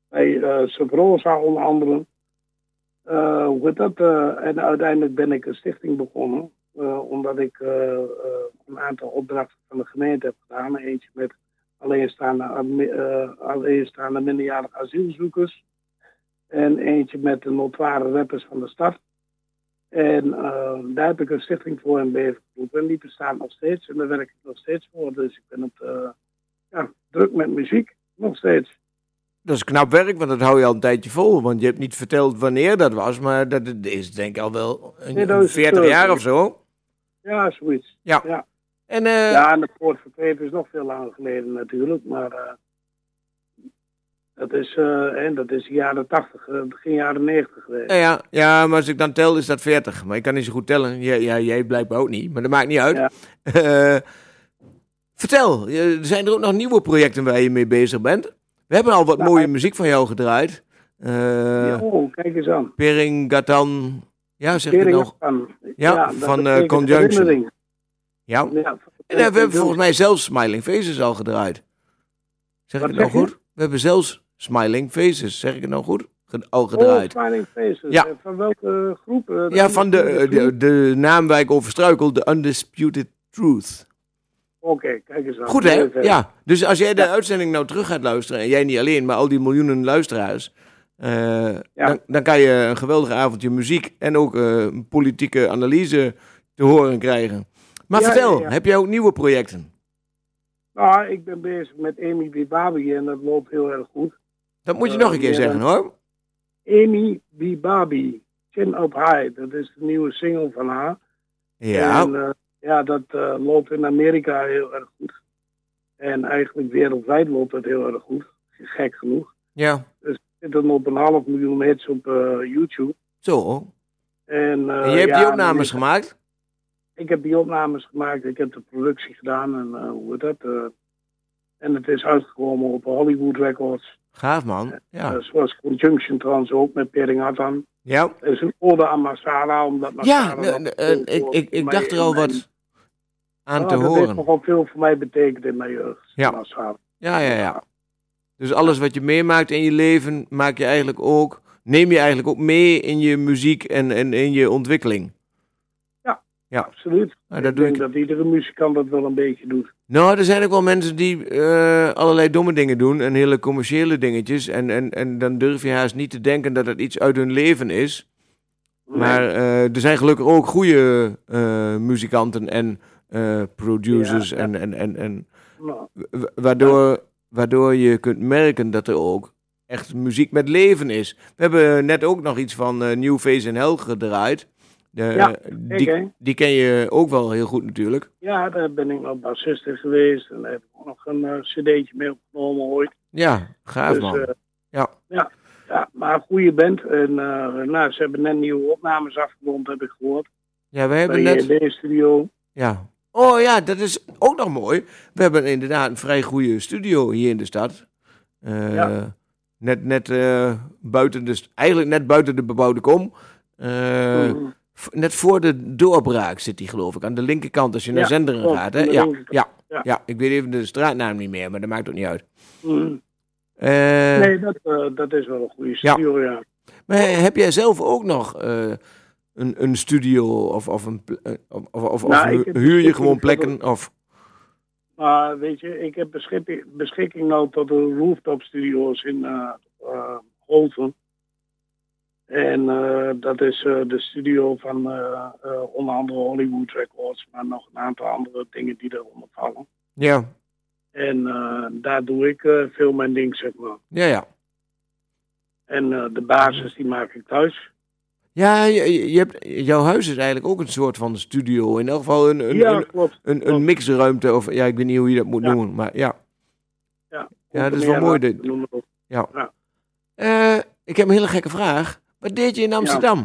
Bij eh Sabrosa onder andere. Hoe heet dat? en uiteindelijk ben ik een stichting begonnen. Eh, omdat ik eh, eh, een aantal opdrachten van de gemeente heb gedaan. Eentje met alleenstaande, alleenstaande minderjarige asielzoekers. En eentje met de notoire rappers van de stad. En daar heb ik een stichting voor in Bevergroep. En die bestaat nog steeds. En daar werk ik nog steeds voor. Dus ik ben het ja, druk met muziek. Nog steeds. Dat is knap werk, want dat hou je al een tijdje vol. Want je hebt niet verteld wanneer dat was, maar dat is denk ik al wel een, Nee, dat een is 40 het, jaar of zo. Ja, zoiets. Ja. ja. En eh, Ja, en de Poort van is nog veel langer geleden natuurlijk. Maar eh, dat, is, eh, en dat is de jaren 80, eh, begin jaren 90 geweest. nou ja, ja, maar als ik dan tel is dat 40. Maar ik kan niet zo goed tellen. Ja, ja, jij blijkbaar ook niet, maar dat maakt niet uit. Ja. Vertel, zijn er ook nog nieuwe projecten waar je mee bezig bent? We hebben al wat Nou, mooie muziek van jou gedraaid. Eh Ja, oh, kijk eens aan. Peringatan, ja zeg ik het nog? van, Ja, van, eh, betekent Conjunction. Ja. Ja, En eh, we hebben volgens mij zelfs Smiling Faces al gedraaid. Zeg ik het nou goed? We hebben zelfs Smiling Faces, zeg ik het nou goed? Al Oh, gedraaid. Smiling Faces. Ja. Eh, Van welke groep? Eh, ja, van de, eh, de, de naam waar ik over struikel, The Undisputed Truth. Oké, kijk eens aan. Goed hè? Ja. Dus als jij de uitzending nou terug gaat luisteren, en jij niet alleen, maar al die miljoenen luisteraars, eh, dan, dan kan je een geweldig avondje muziek en ook eh, een politieke analyse te horen krijgen. Maar Ja, vertel, ja, heb jij ook nieuwe projecten? Nou, ik ben bezig met Amy Bibabi en dat loopt heel erg goed. Dat moet je Eh, nog een keer ja, zeggen hoor. Amy Bibabi, Chin Up High, dat is de nieuwe single van haar. Ja. En, eh, ja, dat eh, loopt in Amerika heel erg goed. En eigenlijk wereldwijd loopt het heel erg goed. Gek genoeg. Ja. Zitten op een half miljoen hits op eh, YouTube. Zo. En, eh, En jij hebt ja, die opnames ik- gemaakt? Ik heb die opnames gemaakt, ik heb de productie gedaan en eh, hoe dat? en het is uitgekomen op Hollywood Records. Gaaf man. Ja. Zoals Conjunction trouwens ook met Pering Hattan. Ja. Het is een ode aan Masala, omdat Ja, Masala... eh, ik, ik, ik dacht er al wat aan Ja, te Dat heeft horen. nogal veel voor mij betekend in mijn jeugd. Ja. Ja, ja, ja. Dus alles wat je meemaakt in je leven, maak je eigenlijk ook, neem je eigenlijk ook mee in je muziek en, en in je ontwikkeling. Absoluut. Nou, dat ik doe denk ik. dat iedere muzikant dat wel een beetje doet. Nou, er zijn ook wel mensen die eh, allerlei domme dingen doen en hele commerciële dingetjes. En, en, en dan durf je haast niet te denken dat het iets uit hun leven is. Maar eh, er zijn gelukkig ook goede eh, muzikanten en producers. Ja, ja. En, en, en, en Nou, wa- waardoor, waardoor je kunt merken dat er ook echt muziek met leven is. We hebben net ook nog iets van eh, New Face in Hell gedraaid. De, Ja, die, die ken je ook wel heel goed natuurlijk. ja, daar ben ik nog bassist geweest. En daar heb ik ook nog een eh, cd'tje mee opgenomen ooit. Ja, gaaf Dus, man. eh, ja. Ja, ja, maar een goede band. En eh, nou, ze hebben net nieuwe opnames afgerond, heb ik gehoord. ja, we hebben Bij net... JB Studio. Ja. Oh ja, dat is ook nog mooi. We hebben inderdaad een vrij goede studio hier in de stad. Eh, Ja. Net, net eh, buiten de, eigenlijk net buiten de bebouwde kom. Eh, v- net voor de doorbraak zit die geloof ik. Aan de linkerkant als je naar Zenderen gaat. Hè? Ja, ja, ja. Ja. ik weet even de straatnaam niet meer, maar dat maakt ook niet uit. Eh, Nee, dat, dat is wel een goede studio, ja. Maar heb jij zelf ook nog een, een studio of, of, een, eh, of, of, of, Nou, of huur je gewoon plekken? Of, Maar weet je, ik heb beschikking, beschikking nou tot de rooftop studio's in Holten. En dat is de studio van onder andere Hollywood Records, maar nog een aantal andere dingen die eronder vallen. Ja, En daar doe ik veel mijn ding, zeg maar. ja, ja. En de basis die maak ik thuis. Ja, je, je hebt, jouw huis is eigenlijk ook een soort van studio. In elk geval een, een, ja, een, klopt. een, mixruimte. Of ja, ik weet niet hoe je dat moet Ja. noemen. Maar ja, Ja, Ja, dat is wel mooi, dit. Noem het op. Eh, ik heb een hele gekke vraag. Wat deed je in Amsterdam?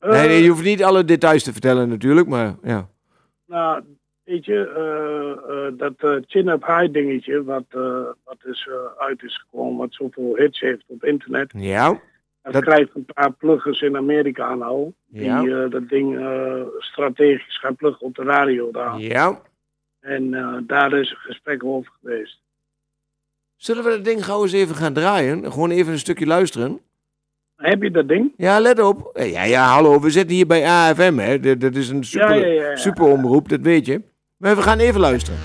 nee, Eh, nee, je hoeft niet alle details te vertellen natuurlijk, maar ja. Nou, weet je, eh, dat chin-up high dingetje, wat, wat is uit is gekomen, wat zoveel hits heeft op internet. Ja, Dat, Dat- krijgt een paar pluggers in Amerika nou, Ja. die eh, dat ding eh, strategisch gaan pluggen op de radio daar. ja. En eh, daar is een gesprek over geweest. Zullen we dat ding gauw eens even gaan draaien? Gewoon even een stukje luisteren? Heb je dat ding? Ja, let op. Ja, ja, hallo, we zitten hier bij AFM, hè. Dat, dat is een super, ja, ja. super omroep, dat weet je. Maar we gaan even luisteren.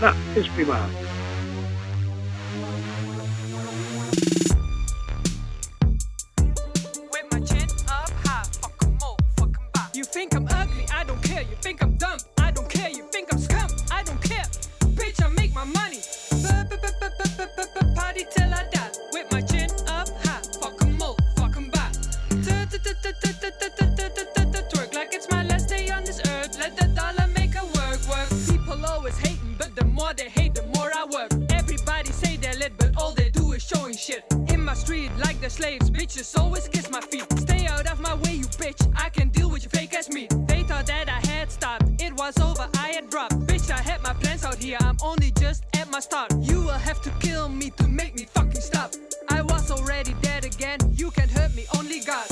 Nou, is prima. I'm dumb? I don't care. You think I'm scum? I don't care. Bitch, I make my money. Party till I die with my chin up high. Fuck 'em all, fuck 'em back. Twerk like it's my last day on this earth. Let the dollar make a work, work. People always hating, but the more they hate, the more I work. Everybody say they're lit, but all they do is showing shit. In my street, like the slaves, bitches always kiss my feet. Stay out of my way, you bitch. I can here, I'm only just at my start. You will have to kill me to make me fucking stop. I was already dead again, you can't hurt me, only God.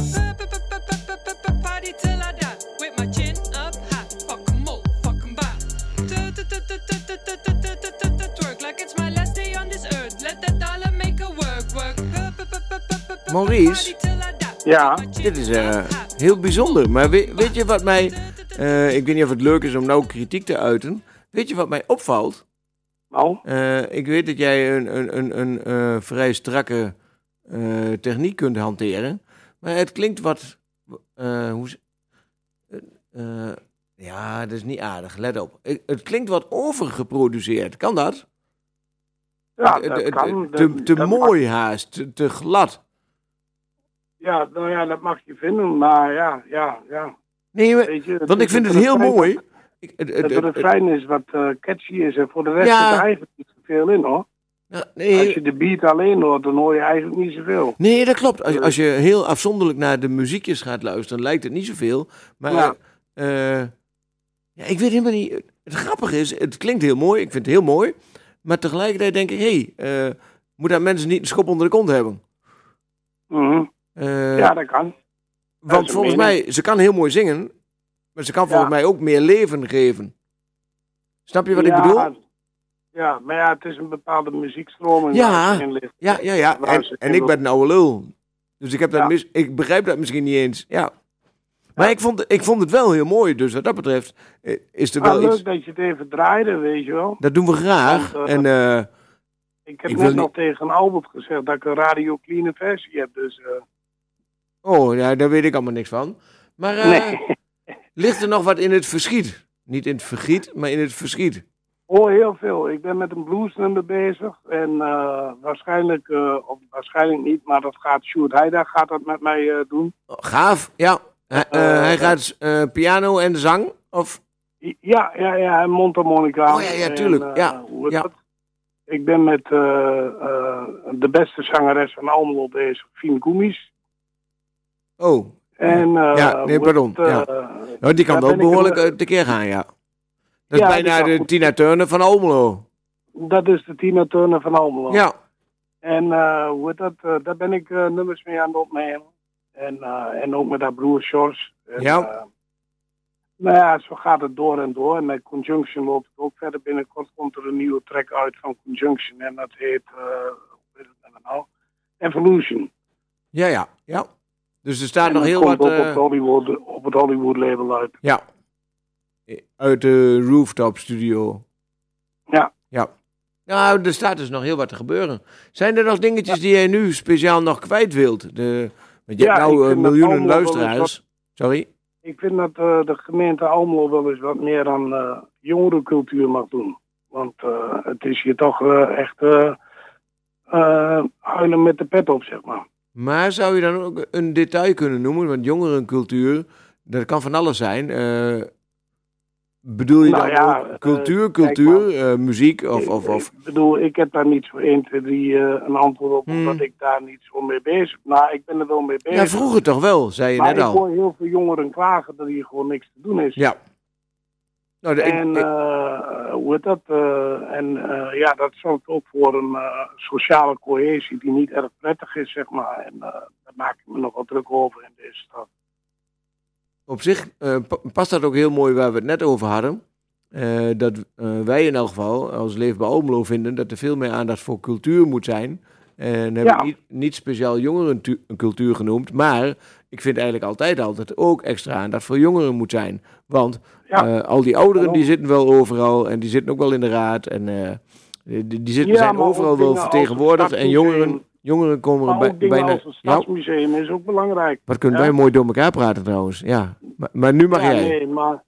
Party till I die, with my chin up high. Fuck 'em all, fuck 'em back. Twerk like it's my last day on this earth. Let that dollar make a work, work. Maurice? Ja. Dit is eh, heel bijzonder. Maar weet, weet je wat mij... eh, ik weet niet of het leuk is om nou kritiek te uiten. Weet je wat mij opvalt? Nou, Eh, ik weet dat jij een, een, een, een eh, vrij strakke eh, techniek kunt hanteren. Maar het klinkt wat... hoe, ja, dat is niet aardig. Let op. Ik- het klinkt wat overgeproduceerd. Kan dat? ja, dat kan. Te, Dat- te dat mag- mooi haast. Te, te glad. Ja, nou ja, dat mag je vinden, maar ja, ja, ja. Nee, maar- Weet je, want ik vind het heel mooi. Ik, het, refrein is wat eh, catchy is en voor de rest Ja. zit er eigenlijk niet zoveel in hoor. nee, Als je de beat alleen hoort, dan hoor je eigenlijk niet zoveel. Nee, dat klopt. Als, als je heel afzonderlijk naar de muziekjes gaat luisteren, lijkt het niet zoveel. Maar Ja. eh, ja, ik weet helemaal niet. Het grappige is, het klinkt heel mooi. Ik vind het heel mooi. Maar tegelijkertijd denk ik, hé, hey, eh, moet dat mensen niet een schop onder de kont hebben? Mhm. Ja, dat kan. want volgens mij, ze kan heel mooi zingen. Maar ze kan volgens mij ook meer leven geven. Snap je wat ik bedoel? Ja, maar ja, het is een bepaalde muziekstroming Ja. Ja, ja, ja. En, en ik ben een oude lul. Dus ik, heb dat Ja. mis, ik begrijp dat misschien niet eens. Ja. Maar ik, vond, ik vond het wel heel mooi. Dus wat dat betreft eh, is er Ah, wel leuk iets... dat je het even draaide, weet je wel. Dat doen we graag. Want, eh, en eh, Ik heb Ik net nog niet- tegen Albert gezegd dat ik een radio clean versie heb. Dus oh, ja, daar weet ik allemaal niks van. Maar nee. Ligt er nog wat in het verschiet? Niet in het vergiet, maar in het verschiet. Oh, heel veel. Ik ben met een bluesnummer bezig. En eh, waarschijnlijk, eh, of waarschijnlijk niet, maar dat gaat Sjoerd Heida gaat dat met mij eh, doen. Oh, gaaf, ja. Hij- hij gaat piano en zang? Of? Ja, ja, ja, en mondharmonica. Oh, ja, ja, tuurlijk. En, Ja, ja. Ik ben met de beste zangeres van Almelo bezig, Fien Koemies. Oh, En, eh, Ja, nee, hoe pardon, het, ja. eh, nou, die kan ik behoorlijk een- eh, tekeer gaan, ja. Dat is bijna de. Tina Turner van Almelo. Dat is de Tina Turner van Almelo. Ja, En eh, hoe dat, eh, daar ben ik eh, nummers mee aan het opnemen. En, eh, en ook met haar broer George. En, Ja. eh, nou ja, zo gaat het door en door. En met Conjunction loopt het ook verder. Binnenkort komt er een nieuwe track uit van Conjunction. En dat heet, eh, hoe heet het nou? Evolution. ja, ja, ja. Dus er staat En nog heel wat... op, eh, het Hollywood, op het Hollywood label uit. Ja. Uit de Rooftop Studio. Ja. Ja. Nou, er staat dus nog heel wat te gebeuren. Zijn er nog dingetjes die jij nu speciaal nog kwijt wilt? De Want je Ja, hebt nou eh, miljoenen luisteraars. Sorry? Ik vind dat eh, de gemeente Almelo wel eens wat meer aan eh jongerencultuur mag doen. Want eh, het is hier toch eh, echt eh, eh, huilen met de pet op, zeg maar. Maar zou je dan ook een detail kunnen noemen? Want jongerencultuur, dat kan van alles zijn. Eh, bedoel je Nou dan ja, ook eh, cultuur, cultuur, eh, muziek of... of, of Ik bedoel, ik heb daar niet zo 1, 2, 3 eh, een antwoord op, Hmm. omdat ik daar niet zo mee bezig ben. Nou, ik ben er wel mee bezig. ja, vroeger toch wel, zei je maar net ik al. hoor heel veel jongeren klagen dat hier gewoon niks te doen is. Ja. Nou, de- En ik- eh, hoe dat? eh, en eh, ja, dat zorgt ook voor een sociale cohesie die niet erg prettig is, zeg maar. En daar maak ik me nog wel druk over in deze stad. op zich pa- past dat ook heel mooi waar we het net over hadden. Dat wij in elk geval als Leefbaar Almelo vinden dat er veel meer aandacht voor cultuur moet zijn. En hebben Ja. niet, niet speciaal jongerencultuur genoemd, maar ik vind eigenlijk altijd al dat er ook extra aandacht voor jongeren moet zijn. Want Ja. eh, al die ouderen die zitten wel overal en die zitten ook wel in de raad en eh, die, die zitten, Ja, zijn overal wel vertegenwoordigd en jongeren, jongeren komen er bij, bijna... als het Stadsmuseum is ook belangrijk. wat kunnen Ja. wij mooi door elkaar praten trouwens. Ja, maar, maar nu mag jij. nee, maar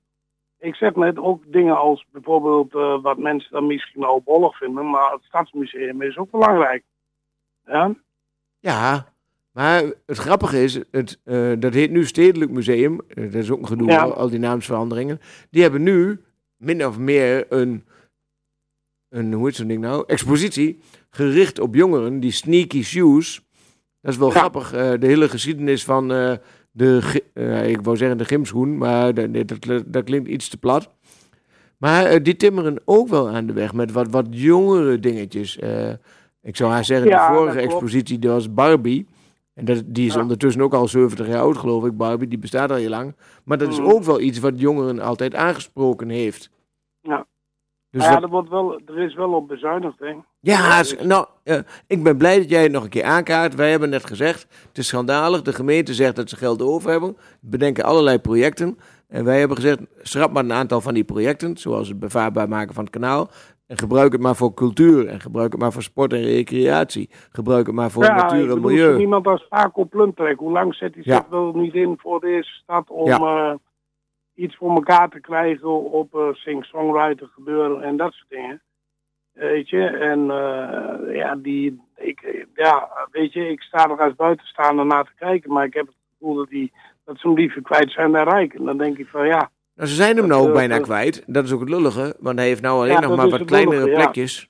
ik zeg net ook dingen als bijvoorbeeld eh, wat mensen dan misschien al bollig vinden, maar het Stadsmuseum is ook belangrijk. Ja? Ja, maar het grappige is, het, eh, dat heet nu Stedelijk Museum. Eh, dat is ook een gedoe, Ja. al, al die naamsveranderingen. Die hebben nu min of meer een, een hoe heet zo'n ding nou? Expositie gericht op jongeren, die sneaky shoes. Dat is wel Ja. grappig, eh, de hele geschiedenis van de, ik wou zeggen de gymschoen, maar dat, dat, dat klinkt iets te plat. Maar die timmeren ook wel aan de weg met wat, wat jongere dingetjes. Ik zou haar zeggen, Ja, de vorige expositie die was Barbie. En dat, die is Ja. ondertussen ook al 70 jaar oud, geloof ik. Barbie, die bestaat al heel lang. Maar dat is Mhm. ook wel iets wat jongeren altijd aangesproken heeft. Ja. Dus Maar ja, dat- er, wordt wel, er is wel op bezuinigd, hè? ja, s- nou, eh, ik ben blij dat jij het nog een keer aankaart. Wij hebben net gezegd, het is schandalig. De gemeente zegt dat ze geld over hebben. Bedenken allerlei projecten. En wij hebben gezegd, schrap maar een aantal van die projecten. Zoals het bevaarbaar maken van het kanaal. En gebruik het maar voor cultuur. En gebruik het maar voor sport en recreatie. Gebruik het maar voor ja, natuur en milieu. zo Iemand als Paco Plumtrek, hoe lang zet hij Ja. zich wel niet in voor deze stad om Ja. eh, iets voor elkaar te krijgen op eh sing-songwriter gebeuren en dat soort dingen. Weet je, en eh, ja, die, ik, ja, weet je, ik sta er als buitenstaander naar te kijken, maar ik heb het gevoel dat, die, dat ze hem liever kwijt zijn dan rijk. En dan denk ik van ja, Nou, ze zijn hem nou ook eh, bijna kwijt. Dat is ook het lullige. Want hij heeft nou alleen Ja, nog maar wat kleinere lullige, plekjes.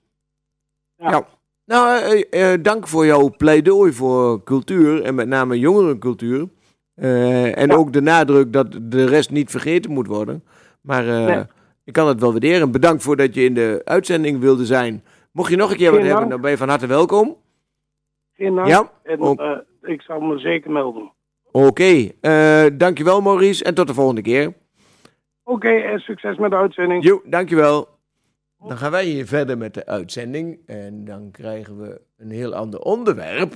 Ja. Ja. Nou, eh, eh, dank voor jouw pleidooi voor cultuur. En met name jongerencultuur. Eh, en Ja. ook de nadruk dat de rest niet vergeten moet worden. Maar Nee. ik kan het wel waarderen. Bedankt voor dat je in de uitzending wilde zijn. Mocht je nog een keer wat hebben, dan ben je van harte welkom. geen dank. Ja, En ook. ik zal me zeker melden. Oké, eh, dankjewel Maurice. En tot de volgende keer. Oké, en succes met de uitzending. Jo, dankjewel. Dan gaan wij hier verder met de uitzending. En dan krijgen we een heel ander onderwerp.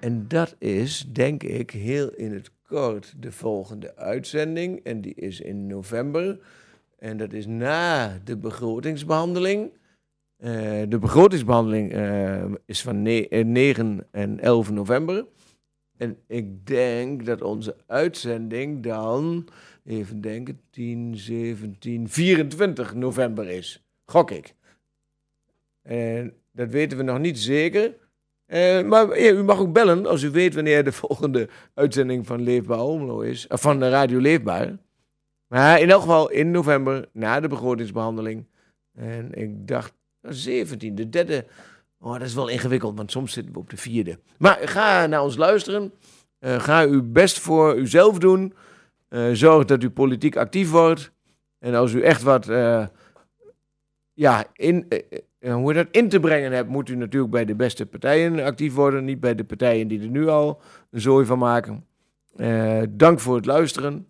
En dat is, denk ik, heel in het kort de volgende uitzending. En die is in november. En dat is na de begrotingsbehandeling. Eh, de begrotingsbehandeling eh, is van ne- eh, 9 en 11 november. En ik denk dat onze uitzending dan, even denken, 10, 17, 24 november is. Gok ik. En dat weten we nog niet zeker. Eh, maar ja, u mag ook bellen als u weet wanneer de [laughs] volgende uitzending van Leefbaar Almelo is. Of van de Radio Leefbaar. Maar in elk geval in november, na de begrotingsbehandeling. En ik dacht, 17, de derde. Oh, dat is wel ingewikkeld, want soms zitten we op de vierde. Maar ga naar ons luisteren. Eh, ga uw best voor uzelf doen. Eh, zorg dat u politiek actief wordt. En als u echt wat eh, ja, in, hoe dat in te brengen hebt, moet u natuurlijk bij de beste partijen actief worden. Niet bij de partijen die er nu al een zooi van maken. Dank voor het luisteren.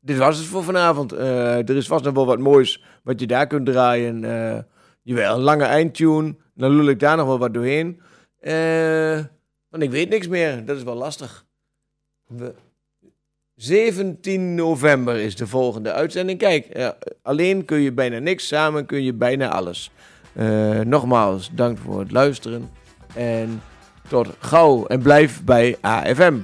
Dit was het voor vanavond. Er is vast nog wel wat moois wat je daar kunt draaien. Jawel, een lange eindtune. Dan lul ik daar nog wel wat doorheen. Eh, want ik weet niks meer. Dat is wel lastig. We, 17 november is de volgende uitzending. Kijk, eh, alleen kun je bijna niks, samen kun je bijna alles. Eh, nogmaals, dank voor het luisteren. En tot gauw en blijf bij AFM.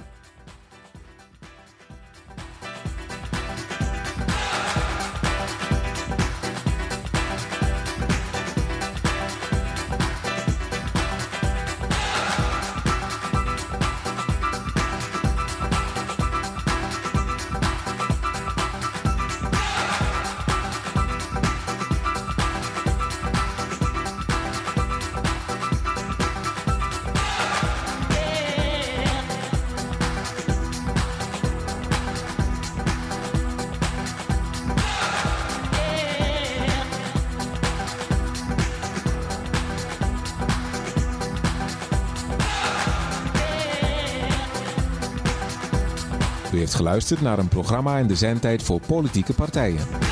Geluisterd naar een programma in de zendtijd voor politieke partijen.